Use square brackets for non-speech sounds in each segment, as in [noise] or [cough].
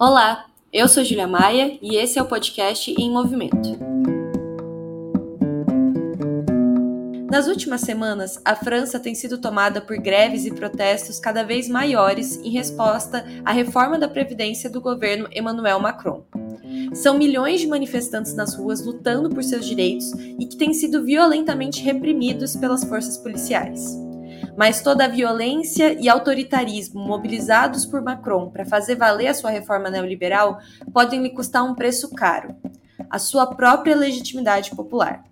Olá, eu sou Julia Maia e esse é o podcast Em Movimento. Nas últimas semanas, a França tem sido tomada por greves e protestos cada vez maiores em resposta à reforma da Previdência do governo Emmanuel Macron. São milhões de manifestantes nas ruas lutando por seus direitos e que têm sido violentamente reprimidos pelas forças policiais. Mas toda a violência e autoritarismo mobilizados por Macron para fazer valer a sua reforma neoliberal podem lhe custar um preço caro: a sua própria legitimidade popular.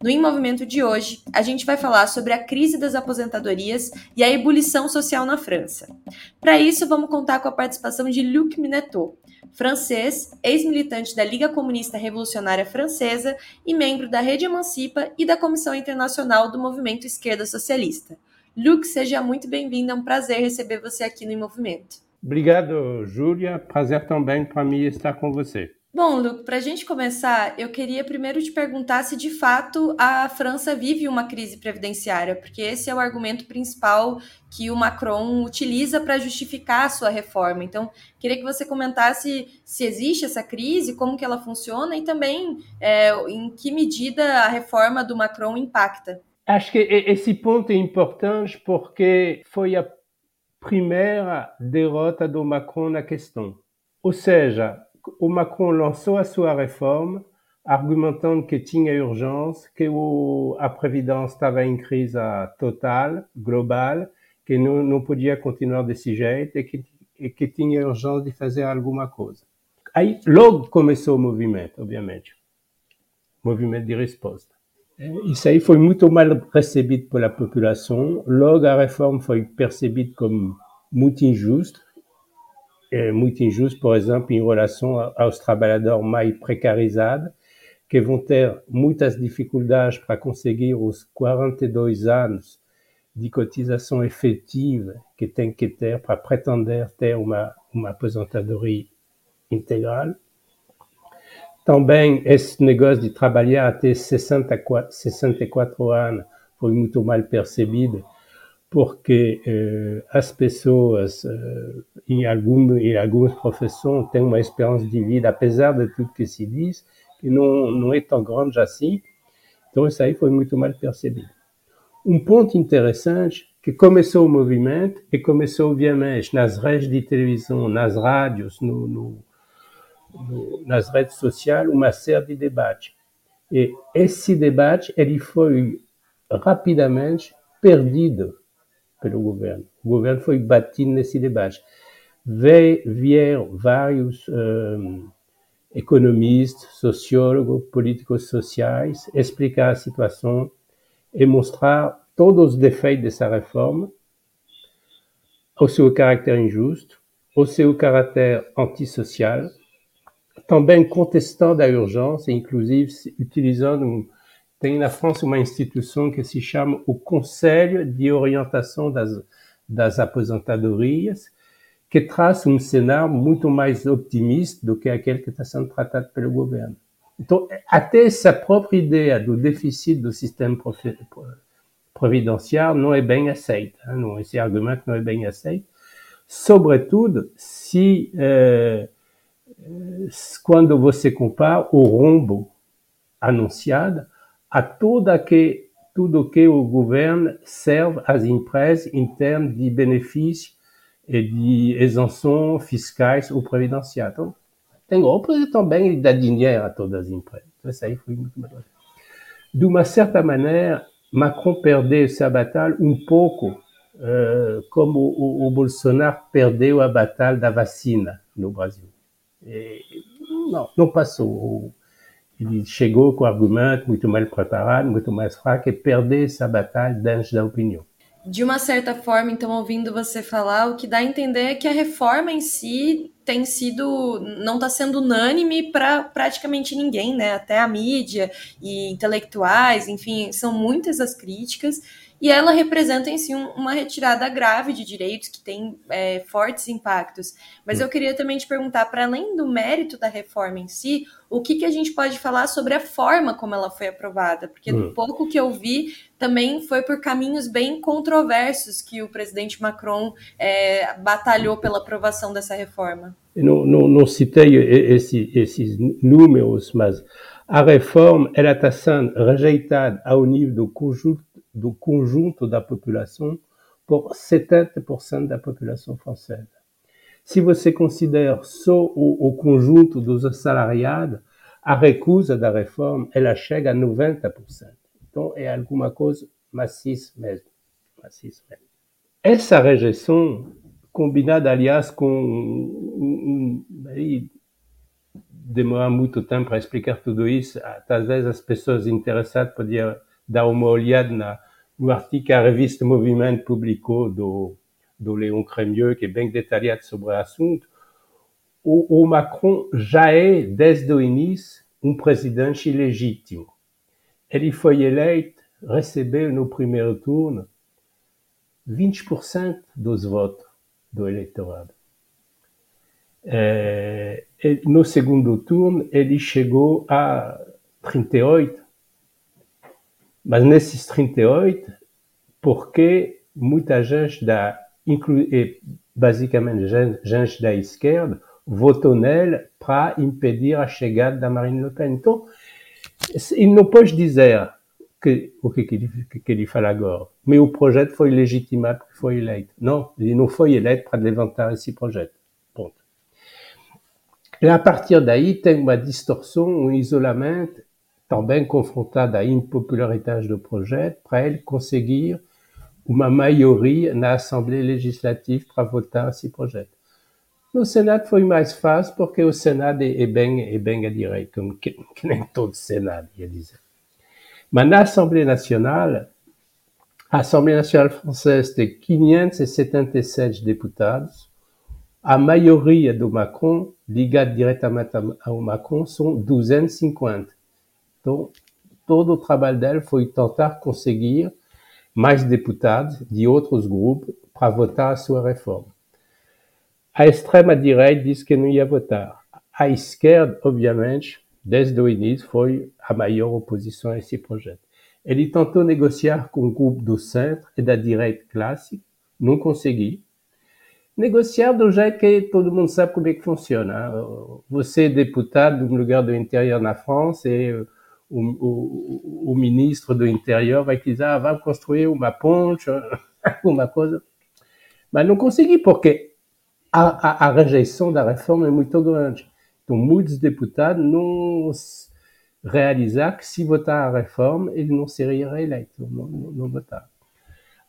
No Em Movimento de hoje, a gente vai falar sobre a crise das aposentadorias e a ebulição social na França. Para isso, vamos contar com a participação de Luc Minetot, francês, ex-militante da Liga Comunista Revolucionária Francesa e membro da Rede Emancipa e da Comissão Internacional do Movimento Esquerda Socialista. Luke, seja muito bem-vindo. É um prazer receber você aqui no Em Movimento. Obrigado, Júlia. Prazer também para mim estar com você. Bom, Luke, para a gente começar, eu queria primeiro te perguntar se de fato a França vive uma crise previdenciária, porque esse é o argumento principal que o Macron utiliza para justificar a sua reforma. Então, queria que você comentasse se existe essa crise, como que ela funciona e também é, em que medida a reforma do Macron impacta. Acho que esse ponto é importante porque foi a primeira derrota do Macron na questão. Ou seja, o Macron lançou a sua reforma argumentando que tinha urgência, que o, a Previdência estava em crise total, global, que não, não podia continuar desse jeito e que, e que tinha urgência de fazer alguma coisa. Aí logo começou o movimento, obviamente. Movimento de resposta. Isso aí foi muito mal recebido pela população. Logo, a reforma foi percebida como muito injusta. Muito injusta, por exemplo, em relação aos trabalhadores mais precarizados, que vão ter muitas dificuldades para conseguir os 42 anos de cotização efetiva que tem que ter para pretender ter uma, uma aposentadoria integral. Também esse negócio de trabalhar até 64, 64 anos foi muito mal percebido, porque uh, as pessoas, uh, em, algum, em algumas profissões, têm uma esperança de vida, apesar de tudo que se diz, que não, não é tão grande assim. Então, isso aí foi muito mal percebido. Um ponto interessante que começou o movimento e começou, obviamente, nas redes de televisão, nas rádios, no, no redes sociais uma série de debates. E esse debate ele foi rapidamente perdido pelo governo. O governo foi batido nesse debate. Vieram vários um, economistas, sociólogos, políticos sociais explicar a situação e mostrar todos os defeitos dessa reforma, o seu caráter injusto, o seu caráter antissocial, também contestando a urgência, inclusive utilizando, tem na França uma instituição que se chama o Conselho de Orientação das, das Aposentadorias, que traz um cenário muito mais otimista do que aquele que está sendo tratado pelo governo. Então, até essa própria ideia do déficit do sistema previdenciário não é bem aceita. Não, esse argumento não é bem aceito, sobretudo se eh, quando você compara o rombo anunciado a tudo que tudo que o governo serve às empresas em termos de benefícios e de isenção fiscais ou previdenciários. Então, tem outros também dá dinheiro a todas as empresas. Então, isso aí foi muito melhor. De uma certa maneira, Macron perdeu essa batalha um pouco uh, como o, o Bolsonaro perdeu a batalha da vacina no Brasil. E, não, não passou. Ele chegou com argumento muito mal preparado, muito mais fraco, e perdeu essa batalha dentro da opinião. De uma certa forma, então, ouvindo você falar, o que dá a entender é que a reforma em si tem sido, não está sendo unânime para praticamente ninguém, né? Até a mídia e intelectuais, enfim, são muitas as críticas. E ela representa em si uma retirada grave de direitos que tem é, fortes impactos. Mas eu queria também te perguntar, para além do mérito da reforma em si, o que, que a gente pode falar sobre a forma como ela foi aprovada? Porque do hum. pouco que eu vi, também foi por caminhos bem controversos que o presidente Macron é, batalhou pela aprovação dessa reforma. Não, não, não citei esse, esses números, mas a reforma ela está sendo rejeitada ao nível do conjunto do conjunto da população por 70% da população francesa. Se você considera só o, o conjunto dos assalariados, a recusa da reforma ela chega a 90%. Então é alguma coisa maciça mesmo. Maciça mesmo. Essa rejeição, combinada aliás com um, um, aí, demorar muito tempo para explicar tudo isso, talvez as pessoas interessadas podiam dar uma no artigo a revista Movimento publicou do, do Léon Crémieux, que é bem detalhado sobre o assunto. O, o Macron já é, desde o início, um presidente ilegítimo. Ele foi eleito, recebeu no primeiro turno 20% dos votos do eleitorado. É, no segundo turno, ele chegou a 38, nesses 38, porque muita da, inclui, basicamente gente da esquerda, votou nele para impedir a chegada da Marine Le Pen. Então, ele não pode dizer que, o que, que, que ele fala agora, mas o projeto foi legitimado foi eleito. Não, ele não foi eleito para levantar esse projeto. Ponto. E a partir daí, tem uma distorção, um isolamento também confrontado à impopularidade do projeto, para ele conseguir uma maioria na Assembleia Legislativa para votar esse projeto. No Senado foi mais fácil porque o Senado é, bem, é bem à direita, como que, que nem todo Senado, ia dizer. Mas na Assembleia Nacional, a Assembleia Nacional Francesa tem 577 deputados, a maioria do Macron, ligada diretamente ao Macron, são 250. Todo dela foi tentar conseguir mais deputados de outros grupos para votar a sua reforma. A extrema-direita disse que não ia votar. A esquerda, obviamente, desde o início, foi a maior oposição a esse projeto. Ele tentou negociar com o grupo do centro e da direita clássica, não conseguiu. Negociar do jeito que todo mundo sabe como é que funciona. Você é deputado de um lugar do interior na França e o, o, o, ministro do interior vai dizer, ah, vai construir uma ponte, uma [laughs] coisa. Mas não consegui, porque a, a, a, rejeição da reforma é muito grande. Então, muitos deputados não realizaram que se votar a reforma, ele não seria reeleito.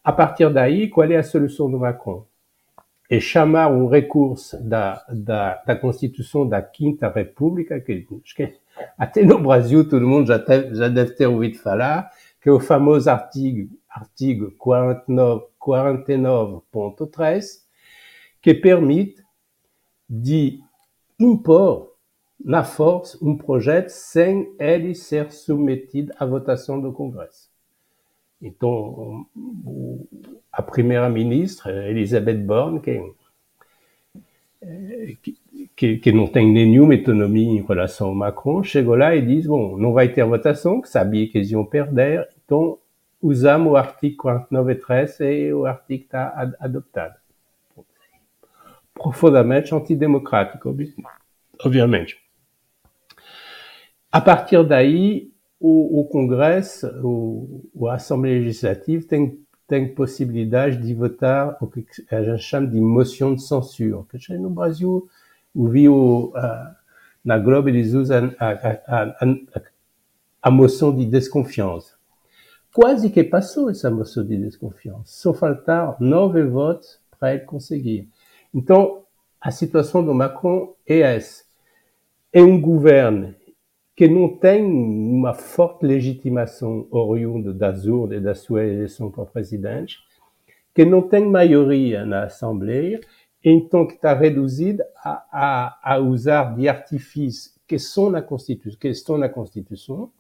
A partir daí, qual é a solução do Macron? É chamar um recurso da, da, da Constituição da Quinta República, que, que até no Brasil, deve ter ouvido falar que artigo 49.3, 49 que permite de impor na força um projeto sem ele ser submetido à votação do. Então, a primeira-ministra, Elisabeth Borne, que, que que, que, não tem nenhuma autonomia em relação ao Macron, chegou lá e diz, bom, não vai ter votação, que sabia que eles iam perder, então usamos o artigo 49 e 13 e o artigo está adotado. Profundamente antidemocrático, obviamente. A partir daí, o, o Congresso, o, o Assembleia Legislativa tem tem possibilidade de votar o que a gente chama de moção de censura, que no Brasil ouviu uh, na Globo eles usam a, a, a, a, moção de desconfiança. Quase que passou essa moção de desconfiança. Só faltaram nove votos para ele conseguir. Então, a situação do Macron é essa. É um governo que não tem uma forte legitimação oriunda das urnas e da sua eleição para presidente, que não tem maioria na Assembleia então que está reduzida a, a, a, usar de artifícios que são na Constituição, que estão na Constituição,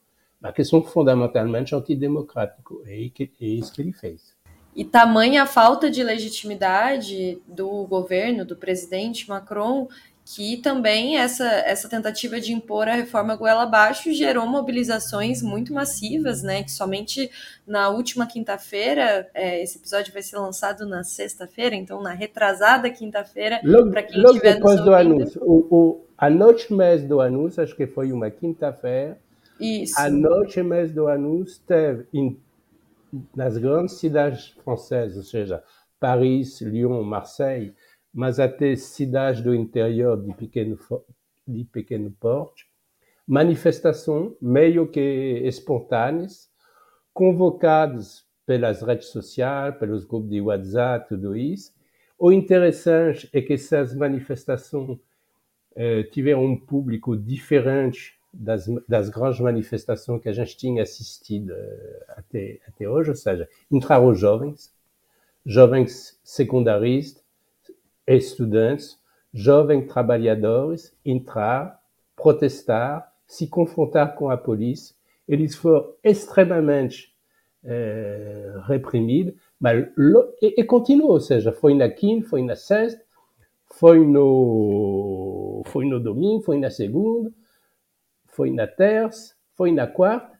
mas que são fundamentalmente antidemocráticos. E é isso que ele fez. E tamanha a falta de legitimidade do governo, do presidente Macron, que também essa, essa tentativa de impor a reforma goela abaixo gerou mobilizações muito massivas, né? Que somente na última quinta-feira, é, esse episódio vai ser lançado na sexta-feira, então na retrasada quinta-feira, para quem logo tiver depois do anúncio, o, o, a noite mês do anúncio, acho que foi uma quinta-feira, isso. a noite mês do anúncio teve em, nas grandes cidades francesas, ou seja, Paris, Lyon, Marseille, mas até cidades do interior de pequeno, de pequeno porte, manifestações meio que espontâneas, convocadas pelas redes sociais, pelos grupos de WhatsApp, tudo isso. O interessante é que essas manifestações eh, tiveram um público diferente das, das, grandes manifestações que a gente tinha assistido eh, até, até hoje, ou seja, entraram jovens, jovens secundaristas, estudantes, jovens trabalhadores, entrar, protestar, se confrontar com a polícia. Eles foram extremamente eh, reprimidos, mas e, e continuou, ou seja, foi na quinta, foi na sexta, foi no, foi no domingo, foi na segunda, foi na terça, foi na quarta,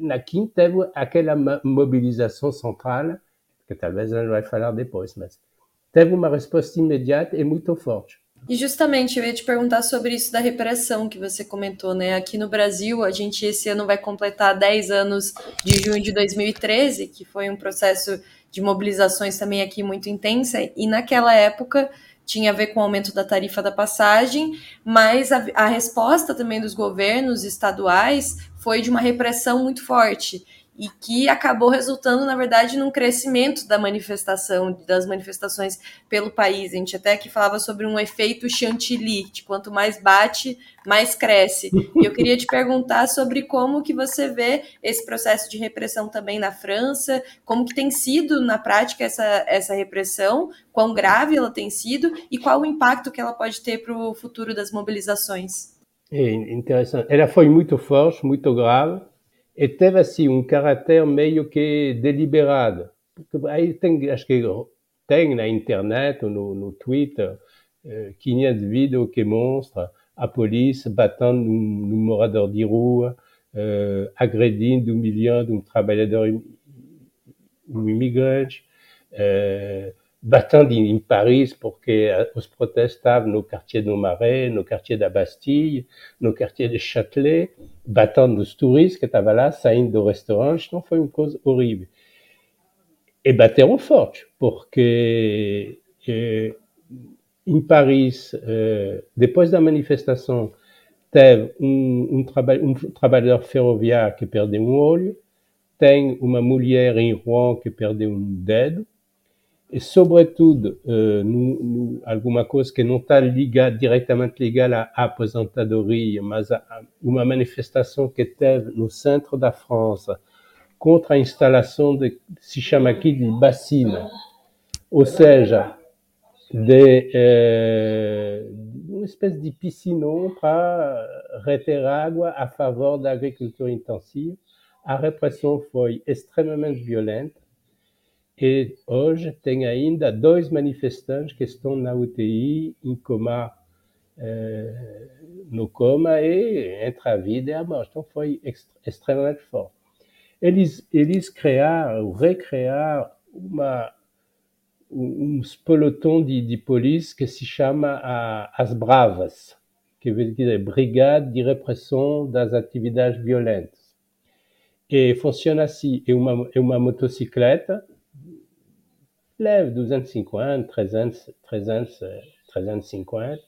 na quinta teve aquela mobilização central, que talvez a gente vai falar depois, mas teve uma resposta imediata e muito forte. E justamente eu ia te perguntar sobre isso da repressão que você comentou, né? Aqui no Brasil, a gente esse ano vai completar 10 anos de junho de 2013, que foi um processo de mobilizações também aqui muito intensa, e naquela época tinha a ver com o aumento da tarifa da passagem, mas a, a resposta também dos governos estaduais foi de uma repressão muito forte e que acabou resultando, na verdade, num crescimento da manifestação, das manifestações pelo país. A gente até que falava sobre um efeito chantilly, de quanto mais bate, mais cresce. E eu queria te perguntar sobre como que você vê esse processo de repressão também na França, como que tem sido na prática essa, essa repressão, quão grave ela tem sido e qual o impacto que ela pode ter para o futuro das mobilizações. É interessante. Ela foi muito forte, muito grave teve assim um caráter meio que deliberado. Porque aí tem, acho que tem na internet no, no Twitter 500 eh, vídeos que mostram a polícia batendo num, num morador de rua, uh, agredindo, humilhando um trabalhador, um imigrante, uh, batendo em, em, Paris porque os protestos estavam no quartier do Marais, no quartier da Bastille, no quartier de Châtelet, batendo os turistas que estavam lá, saindo do restaurante, então foi uma coisa horrível. E bateram forte, porque eh, em Paris, eh, depois da manifestação, teve um, um, traba um trabalhador ferroviário que perdeu um olho, tem uma mulher Rouen que perdeu um dedo, e sobretudo uh, no, no, alguma coisa que não está ligada diretamente ligada à aposentadoria, mas a, a uma manifestação que teve no centro da França contra a instalação de se chama aqui de bacina, ou seja, de, uh, uma de piscinon para reter água a favor da agricultura intensiva. A repressão foi extremamente violenta e hoje tem ainda dois manifestantes que estão na UTI, em coma, eh, no coma, e entre a vida e a morte. Então foi extremamente forte. Eles, eles criaram, recriaram uma, um pelotão de, de polícia que se chama a, as Bravas, que veut dizer Brigade de Repressão das Atividades Violentas. E funciona assim, é uma, é uma motocicleta leve 250, 300, 300, 350,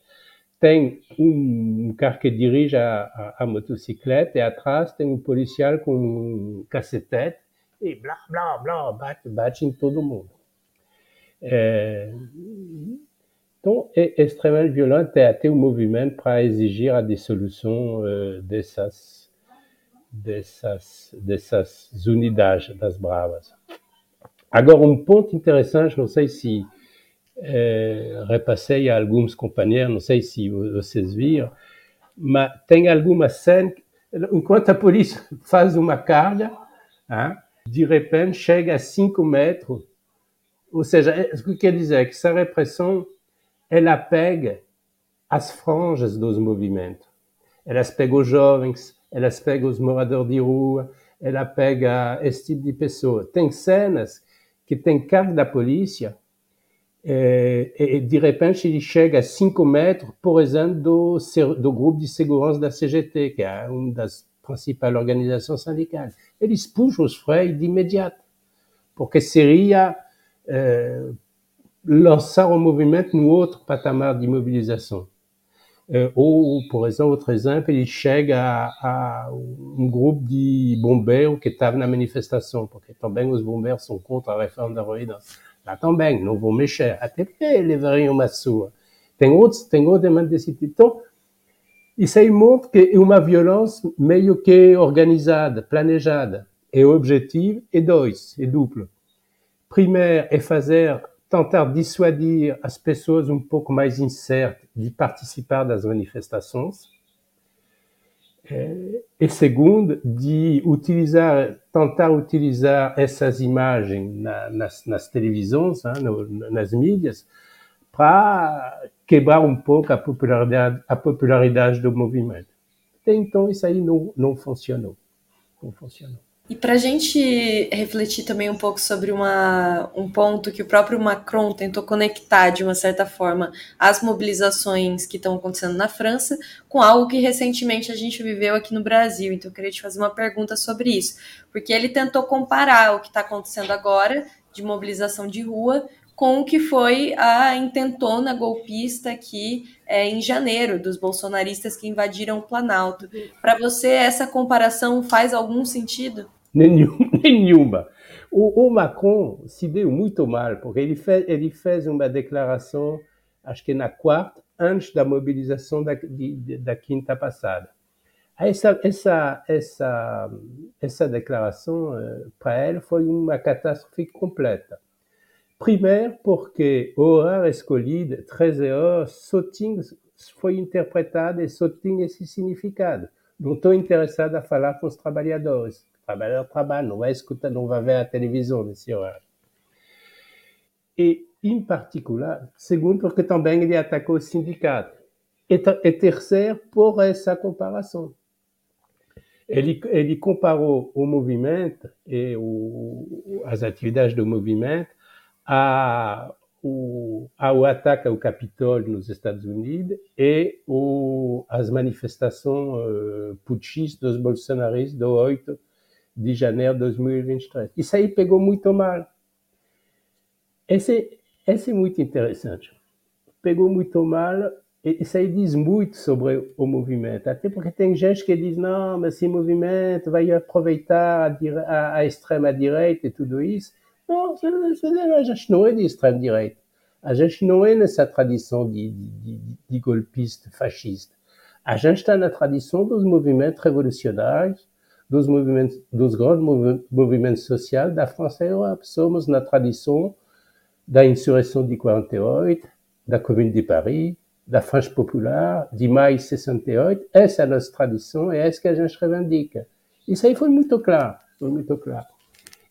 tem um carro que dirige a, a, a, motocicleta e atrás tem um policial com um cacetete e blá, blá, blá, bate, bate em todo mundo. É, então, é extremamente violento e até movimento para exigir dessas, dessas unidades das Bravas. Agora, um ponto interessante, não sei se é, repassei a alguns companheiros, não sei se vocês viram, mas tem alguma cena enquanto a polícia [laughs] faz uma carga, hein, de repente chega a 5 metros. Ou seja, é, o que quer dizer é que essa repressão, ela pega as franjas dos movimentos. Ela pega os jovens, ela pega os moradores de rua, ela pega esse tipo de pessoa. Tem cenas que tem carro da polícia é, e, de repente ele chega a 5 metros, por exemplo, do, do grupo de segurança da CGT, que é uma das principais organizações sindicais. Eles puxam os freios de imediato, porque seria é, lançar o movimento no outro patamar de mobilização. É, ou, por exemplo, outro exemplo, ele chega a, a um grupo de bombeiros que estava na manifestação, porque também os bombeiros são contra a reforma da Residência Lá também, não vou mexer, até porque levariam uma sua. Tem outros, tem outros demandas desse tipo. Então, isso aí mostra que é uma violência meio que organizada, planejada. É objetivo e dois, é duplo. Primeiro é fazer, tentar dissuadir as pessoas um pouco mais incertas de participar das manifestações. É, e segundo, de utilizar, tentar utilizar essas imagens na, nas, nas, televisões, hein, no, nas mídias, para quebrar um pouco a popularidade, a popularidade do movimento. Até então, isso aí não, não funcionou. Não funcionou. E para a gente refletir também um pouco sobre uma, um ponto que o próprio Macron tentou conectar de uma certa forma as mobilizações que estão acontecendo na França com algo que recentemente a gente viveu aqui no Brasil. Então eu queria te fazer uma pergunta sobre isso, porque ele tentou comparar o que está acontecendo agora de mobilização de rua com o que foi a intentona golpista aqui é, em janeiro dos bolsonaristas que invadiram o Planalto. Para você, essa comparação faz algum sentido? [laughs] nenhuma. O, o, Macron se deu muito mal, porque ele fez, ele fez uma declaração, acho que na quarta, antes da mobilização da, de, da quinta passada. Essa, essa, essa, essa declaração, eh, para ele, foi uma catástrofe completa. Primeiro, porque o horário escolhido, 13 horas, só tinha, foi interpretado e só tinha esse significado. Não estou interessado a falar com os trabalhadores trabalhar, trabalho, não escutar, não vai ver a televisão nesse horário. E, em particular, segundo, porque também ele atacou o sindicato. E, e terceiro, por essa comparação. Ele, ele comparou o movimento e o, as atividades do movimento a, o, ao ataque ao Capitólio nos Estados Unidos e o, as manifestações putschistas dos bolsonaristas do 8 de janeiro de 2023. Isso aí pegou muito mal. Esse, esse é muito interessante. Pegou muito mal isso aí diz muito sobre o movimento. Até porque tem gente que diz, não, mas esse movimento vai aproveitar a, a, a extrema-direita e tudo isso. Não, a gente não é de extrema-direita. A gente não é nessa tradição de, de, de, de golpista fascista. A gente está na tradição dos movimentos revolucionários dos movimentos, dos grandes movimentos sociais da França e Europa. Somos na tradição da insurreição de 48, da Commune de Paris, da França Popular, de maio de 68. Essa é a nossa tradição e é isso que a gente reivindica. Isso aí foi muito claro, foi muito claro.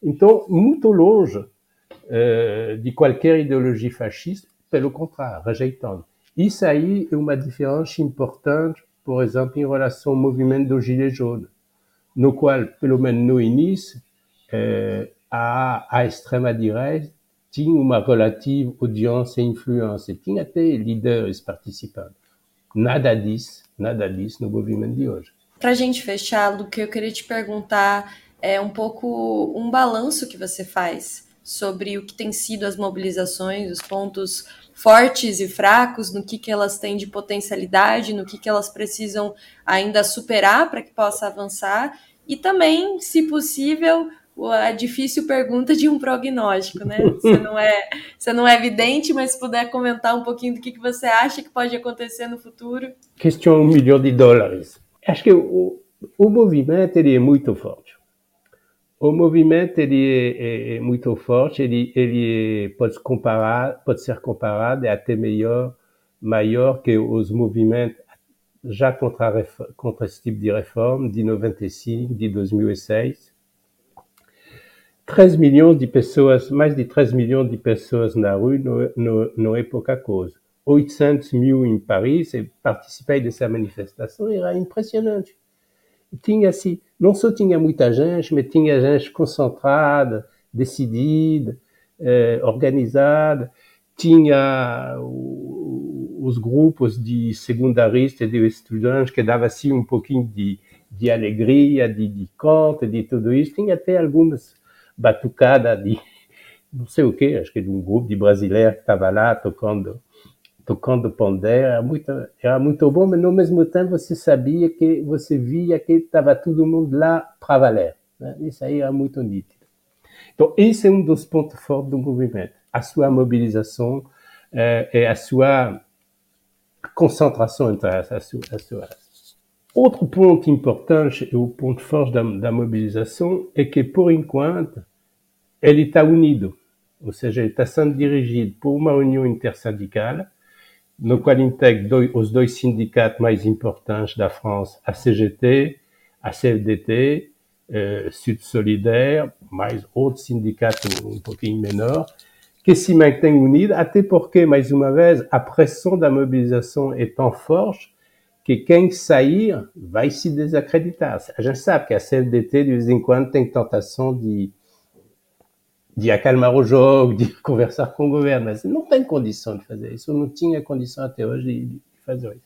Então, muito longe uh, de qualquer ideologia fascista, pelo contrário, rejeitando. Isso aí é uma diferença importante, por exemplo, em relação ao movimento do Gilets jaunes no qual, pelo menos no início, a, a extrema-direita tinha uma relativa audiência e influência, tinha até líderes participando. Nada disso, nada disso no movimento de hoje. Para a gente fechar, que eu queria te perguntar é um pouco um balanço que você faz sobre o que tem sido as mobilizações, os pontos fortes e fracos, no que, que elas têm de potencialidade, no que, que elas precisam ainda superar para que possa avançar, e também, se possível, a difícil pergunta de um prognóstico, né? Você não é, você não é evidente, mas se puder comentar um pouquinho do que, que você acha que pode acontecer no futuro. Questão um milhão de dólares. Acho que o, o movimento ele é muito forte. O movimento ele é, é, é muito forte, ele, ele pode comparar, pode ser comparado e até melhor, maior que os movimentos esse tipo de reforma, de 95, de 2006. 13 milhões de pessoas, mais de 13 milhões de pessoas na rua não, não, não é pouca coisa. 800 mil em Paris, e participei dessa manifestação, era impressionante. Tinha assim, não só tinha muita gente, mas tinha gente concentrada, decidida, eh, organizada, tinha os grupos de secundaristas e de estudantes que davam assim um pouquinho de, de alegria, de, de conta, de tudo isso. Tinha até algumas batucadas de não sei o que, acho que de um grupo de brasileiros que estava lá tocando tocando pondé, era muito, era muito bom, mas ao mesmo tempo você sabia que você via que estava todo mundo lá para valer. Né? Isso aí era muito nítido. Então, esse é um dos pontos fortes do movimento, a sua mobilização eh, e a sua concentração entre as, as, as, Outro ponto importante o ponto forte da, da mobilização é que, por enquanto, ele está unido, ou seja, ele está sendo dirigido por uma união intersindical no qual integra os dois sindicatos mais importantes da França, a CGT, CFDT, eh, Sud Solidaire, mais outros sindicatos um pouquinho menor, que se mantêm unidos, até porque, mais uma vez, a pressão da mobilização é tão forte que quem sair vai se desacreditar. A gente sabe que a CFDT, de vez em quando, tem tentação de de acalmar o jogo, de conversar com o governo, mas não tem condição de fazer isso, não tinha condição até hoje de, fazer isso.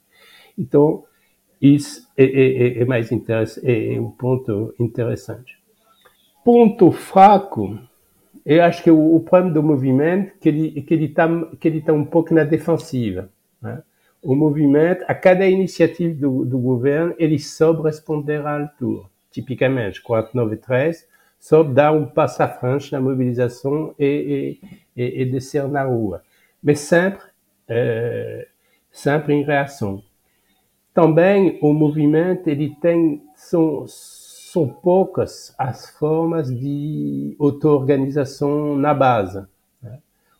Então, isso é, é, é mais interessante, é um ponto interessante. Ponto fraco, eu acho que o, o problema do movimento que ele que ele está que ele tá um pouco na defensiva. Né? O movimento, a cada iniciativa do, do governo, ele soube responder à altura. Tipicamente, 49.3, soube dar um passo à frente na mobilização e, e, e descer na rua. Mas sempre, uh, sempre em reação. Também o movimento ele tem são, são poucas as formas de auto-organização na base. Né?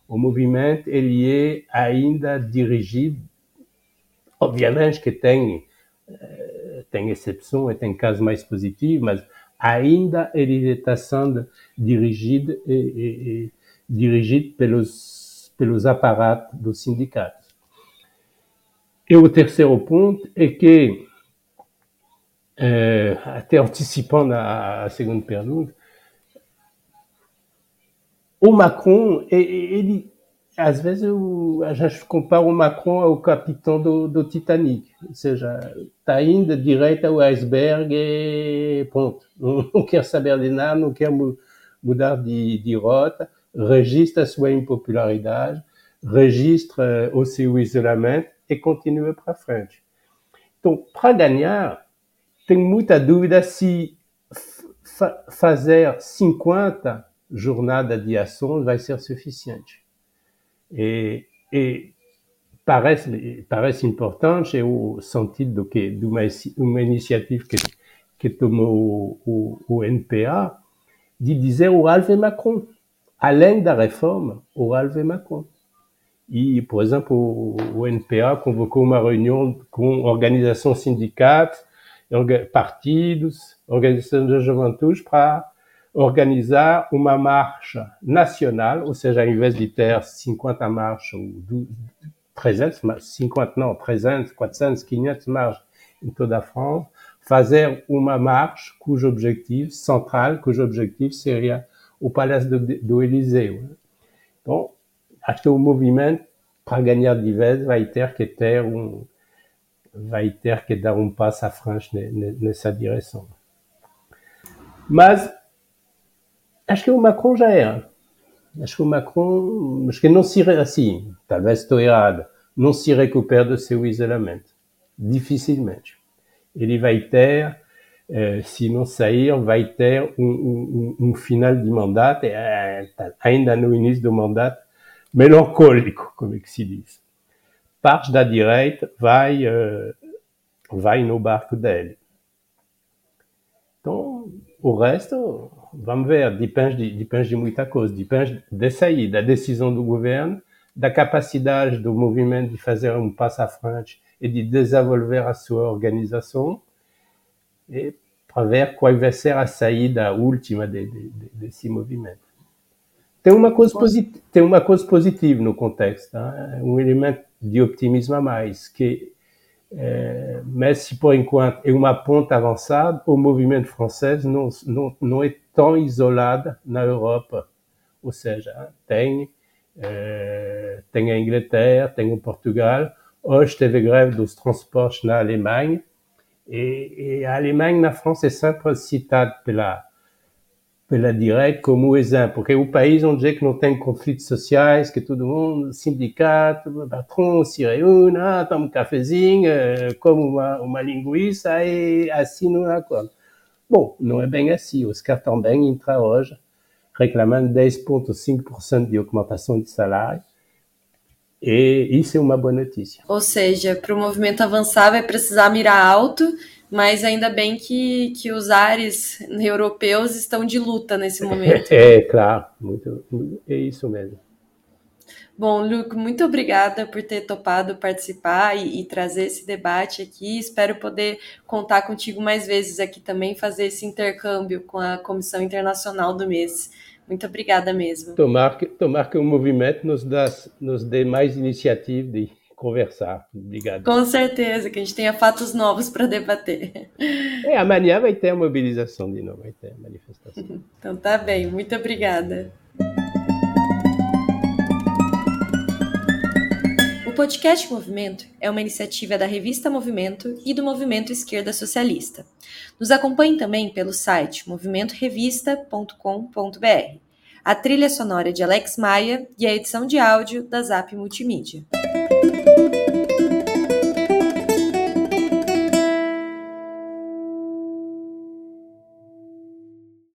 O movimento ele é ainda dirigido, obviamente que tem uh, tem exceção e tem casos mais positivos, mas ainda ele está sendo dirigido, e, e, e, dirigido pelos, pelos aparatos dos sindicatos. E o terceiro ponto é que, é, até antecipando a, a segunda pergunta, o Macron, ele, às vezes eu, a gente compara o Macron ao capitão do, do Titanic, ou seja, está indo direto ao iceberg e ponto. [laughs] Não, não quer saber de nada, não quer mudar de, de rota, registra a sua impopularidade, registra o seu isolamento e continua para frente. Então, para ganhar, tem muita dúvida se fazer 50 jornadas de ação vai ser suficiente. E, e parece, parece importante o sentido que de uma, uma iniciativa que, que tomou o, o, NPA de dizer o Alve Macron, além da reforma, o Alve Macron. E, por exemplo, o, o NPA convocou uma reunião com organizações sindicatas, partidos, organizações de juventude para organizar uma marcha nacional, ou seja, ao invés de ter 50 marchas, ou 300, 50 não, 300, 400, 500 marchas em toda a France, fazer uma marcha cujo objetivo central, cujo objetivo seria o Palácio do, Eliseu. Então, acho que o movimento, para ganhar de vez, vai ter que ter vai ter que dar um passo à frente nessa direção. Mas Acho que o Macron já era. Acho que o Macron, acho que não se, assim, talvez estou errado, não se recupera do seu isolamento. Dificilmente. Ele vai ter, eh, se não sair, vai ter um, um, um final de mandato, ainda no início do mandato, melancólico, como é que se diz. Parte da direita vai, eh, vai no barco dele. Então, o resto, vamos ver, depende de, depende de muita coisa. Depende dessa aí, da decisão do governo, da capacidade do movimento de fazer um passo à frente e de desenvolver a sua organização e para ver qual vai ser a saída última de, de, de, desse movimento. Tem uma coisa tem uma coisa positiva no contexto, um elemento de optimismo a mais, que é, mas se por enquanto é uma ponta avançada, o movimento francês não, não, não é tão isolado na Europa. Ou seja, tem, é, tem a Inglaterra, tem o Portugal, hoje teve greve dos transportes na Alemanha, e, e a Alemanha na França é sempre citada pela, pela direita como exemplo, porque é o país onde é que não tem conflitos sociais, que todo mundo, sindicato, patrão se reúne, ah, toma um cafezinho, come uma, uma linguiça e assina um acordo. Bom, não é bem assim. Os caras também entram hoje reclamando 10,5% de aumentação de salário. E isso é uma boa notícia. Ou seja, para o movimento avançar vai precisar mirar alto mas ainda bem que, que os ares europeus estão de luta nesse [laughs] momento. É, claro, muito, é isso mesmo. Bom, Luke, muito obrigada por ter topado participar e, e, trazer esse debate aqui. Espero poder contar contigo mais vezes aqui também, fazer esse intercâmbio com a Comissão Internacional do Mês. Muito obrigada mesmo. Tomar que, tomar que o movimento nos, dá, nos dê mais iniciativa de conversar. Obrigado. Com certeza, que a gente tenha fatos novos para debater. É, amanhã vai ter a mobilização de novo, vai ter a manifestação. [laughs] então tá bem, muito obrigada. O podcast Movimento é uma iniciativa da revista Movimento e do Movimento Esquerda Socialista. Nos acompanhe também pelo site movimentorevista.com.br. A trilha sonora de Alex Maia e a edição de áudio da Zap Multimídia.